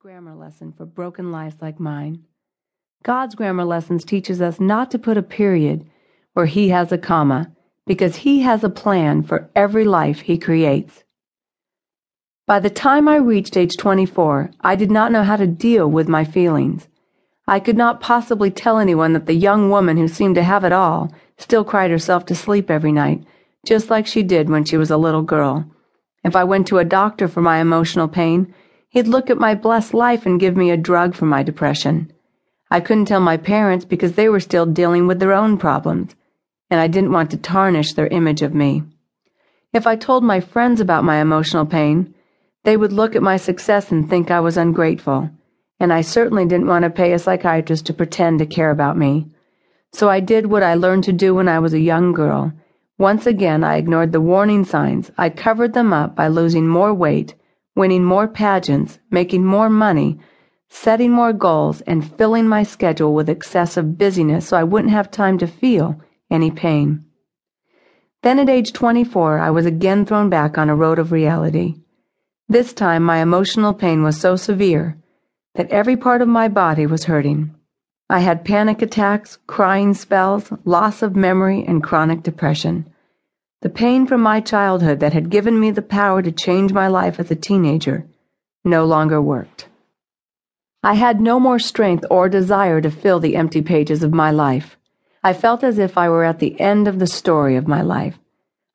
grammar lesson for broken lives like mine. God's grammar lessons teaches us not to put a period where he has a comma because he has a plan for every life he creates. By the time I reached age 24, I did not know how to deal with my feelings. I could not possibly tell anyone that the young woman who seemed to have it all still cried herself to sleep every night, just like she did when she was a little girl. If I went to a doctor for my emotional pain, He'd look at my blessed life and give me a drug for my depression. I couldn't tell my parents because they were still dealing with their own problems, and I didn't want to tarnish their image of me. If I told my friends about my emotional pain, they would look at my success and think I was ungrateful, and I certainly didn't want to pay a psychiatrist to pretend to care about me. So I did what I learned to do when I was a young girl. Once again, I ignored the warning signs. I covered them up by losing more weight winning more pageants, making more money, setting more goals, and filling my schedule with excessive busyness so I wouldn't have time to feel any pain. Then at age 24, I was again thrown back on a road of reality. This time, my emotional pain was so severe that every part of my body was hurting. I had panic attacks, crying spells, loss of memory, and chronic depression. The pain from my childhood that had given me the power to change my life as a teenager no longer worked. I had no more strength or desire to fill the empty pages of my life. I felt as if I were at the end of the story of my life.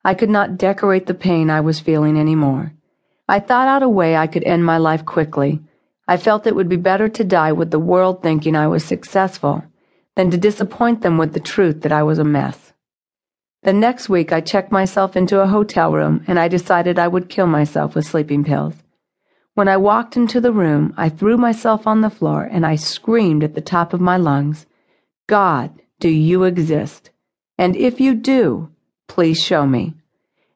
I could not decorate the pain I was feeling any more. I thought out a way I could end my life quickly. I felt it would be better to die with the world thinking I was successful than to disappoint them with the truth that I was a mess. The next week, I checked myself into a hotel room and I decided I would kill myself with sleeping pills. When I walked into the room, I threw myself on the floor and I screamed at the top of my lungs, God, do you exist? And if you do, please show me.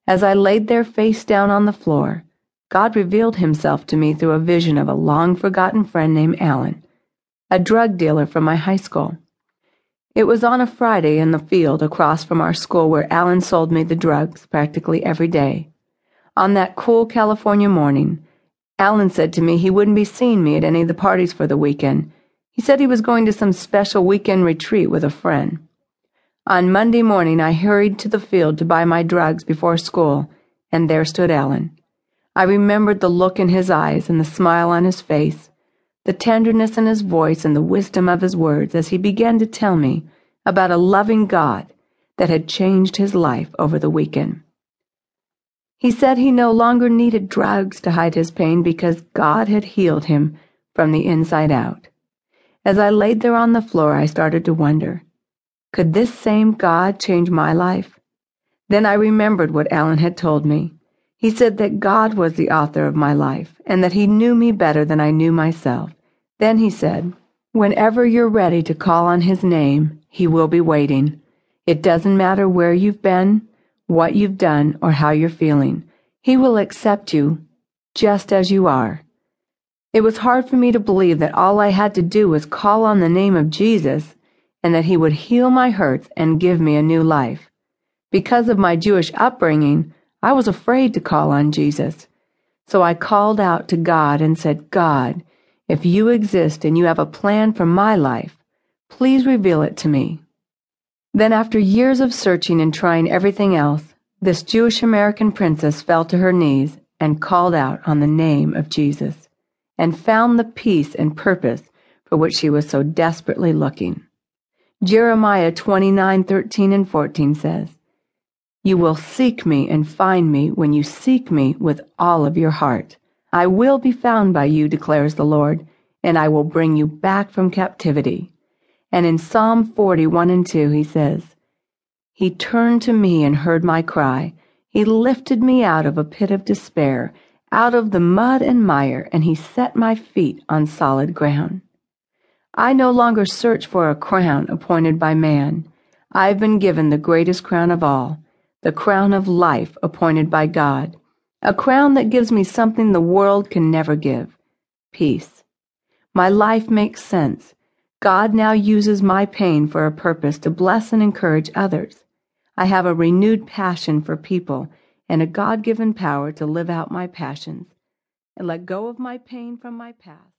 As I laid there face down on the floor, God revealed himself to me through a vision of a long forgotten friend named Alan, a drug dealer from my high school. It was on a Friday in the field across from our school where Alan sold me the drugs practically every day. On that cool California morning, Alan said to me he wouldn't be seeing me at any of the parties for the weekend. He said he was going to some special weekend retreat with a friend. On Monday morning, I hurried to the field to buy my drugs before school, and there stood Alan. I remembered the look in his eyes and the smile on his face the tenderness in his voice and the wisdom of his words as he began to tell me about a loving God that had changed his life over the weekend. He said he no longer needed drugs to hide his pain because God had healed him from the inside out. As I laid there on the floor, I started to wonder could this same God change my life? Then I remembered what Alan had told me. He said that God was the author of my life and that he knew me better than I knew myself. Then he said, Whenever you're ready to call on his name, he will be waiting. It doesn't matter where you've been, what you've done, or how you're feeling. He will accept you just as you are. It was hard for me to believe that all I had to do was call on the name of Jesus and that he would heal my hurts and give me a new life. Because of my Jewish upbringing, I was afraid to call on Jesus. So I called out to God and said, God, if you exist and you have a plan for my life, please reveal it to me. Then, after years of searching and trying everything else, this Jewish American princess fell to her knees and called out on the name of Jesus, and found the peace and purpose for which she was so desperately looking. Jeremiah 29 13 and 14 says, You will seek me and find me when you seek me with all of your heart. I will be found by you, declares the Lord, and I will bring you back from captivity. And in Psalm 41 and 2, he says, He turned to me and heard my cry. He lifted me out of a pit of despair, out of the mud and mire, and he set my feet on solid ground. I no longer search for a crown appointed by man. I've been given the greatest crown of all, the crown of life appointed by God. A crown that gives me something the world can never give peace. My life makes sense. God now uses my pain for a purpose to bless and encourage others. I have a renewed passion for people and a God given power to live out my passions and let go of my pain from my past.